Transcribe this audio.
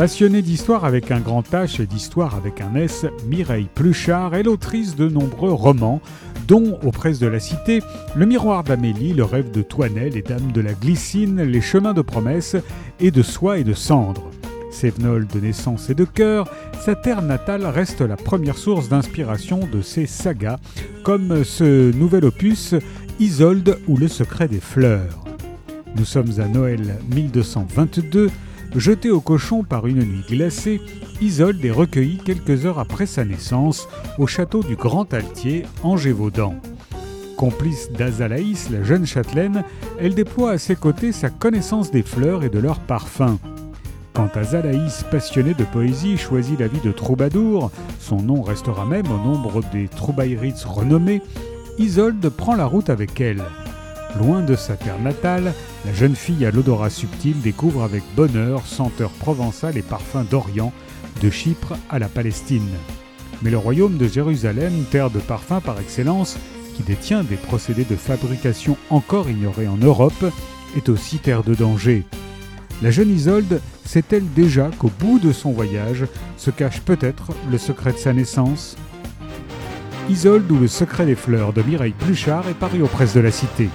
Passionnée d'histoire avec un grand H et d'histoire avec un S, Mireille Pluchard est l'autrice de nombreux romans, dont, aux presses de la Cité, Le miroir d'Amélie, Le rêve de Toinelle, Les dames de la glycine, Les chemins de promesse et de soie et de cendre. Sévenol de naissance et de cœur, sa terre natale reste la première source d'inspiration de ses sagas, comme ce nouvel opus Isolde ou le secret des fleurs. Nous sommes à Noël 1222, Jeté au cochon par une nuit glacée, Isolde est recueillie quelques heures après sa naissance au château du Grand Altier en Gévaudan. Complice d'Azalaïs, la jeune châtelaine, elle déploie à ses côtés sa connaissance des fleurs et de leurs parfums. Quand Azalaïs, passionnée de poésie, choisit la vie de troubadour, son nom restera même au nombre des troubaïrites renommés, Isolde prend la route avec elle. Loin de sa terre natale, la jeune fille à l'odorat subtil découvre avec bonheur senteurs provençales et parfums d'Orient, de Chypre à la Palestine. Mais le royaume de Jérusalem, terre de parfums par excellence, qui détient des procédés de fabrication encore ignorés en Europe, est aussi terre de danger. La jeune Isolde sait-elle déjà qu'au bout de son voyage se cache peut-être le secret de sa naissance? Isolde ou le secret des fleurs de Mireille Pluchard est paru aux presses de la Cité.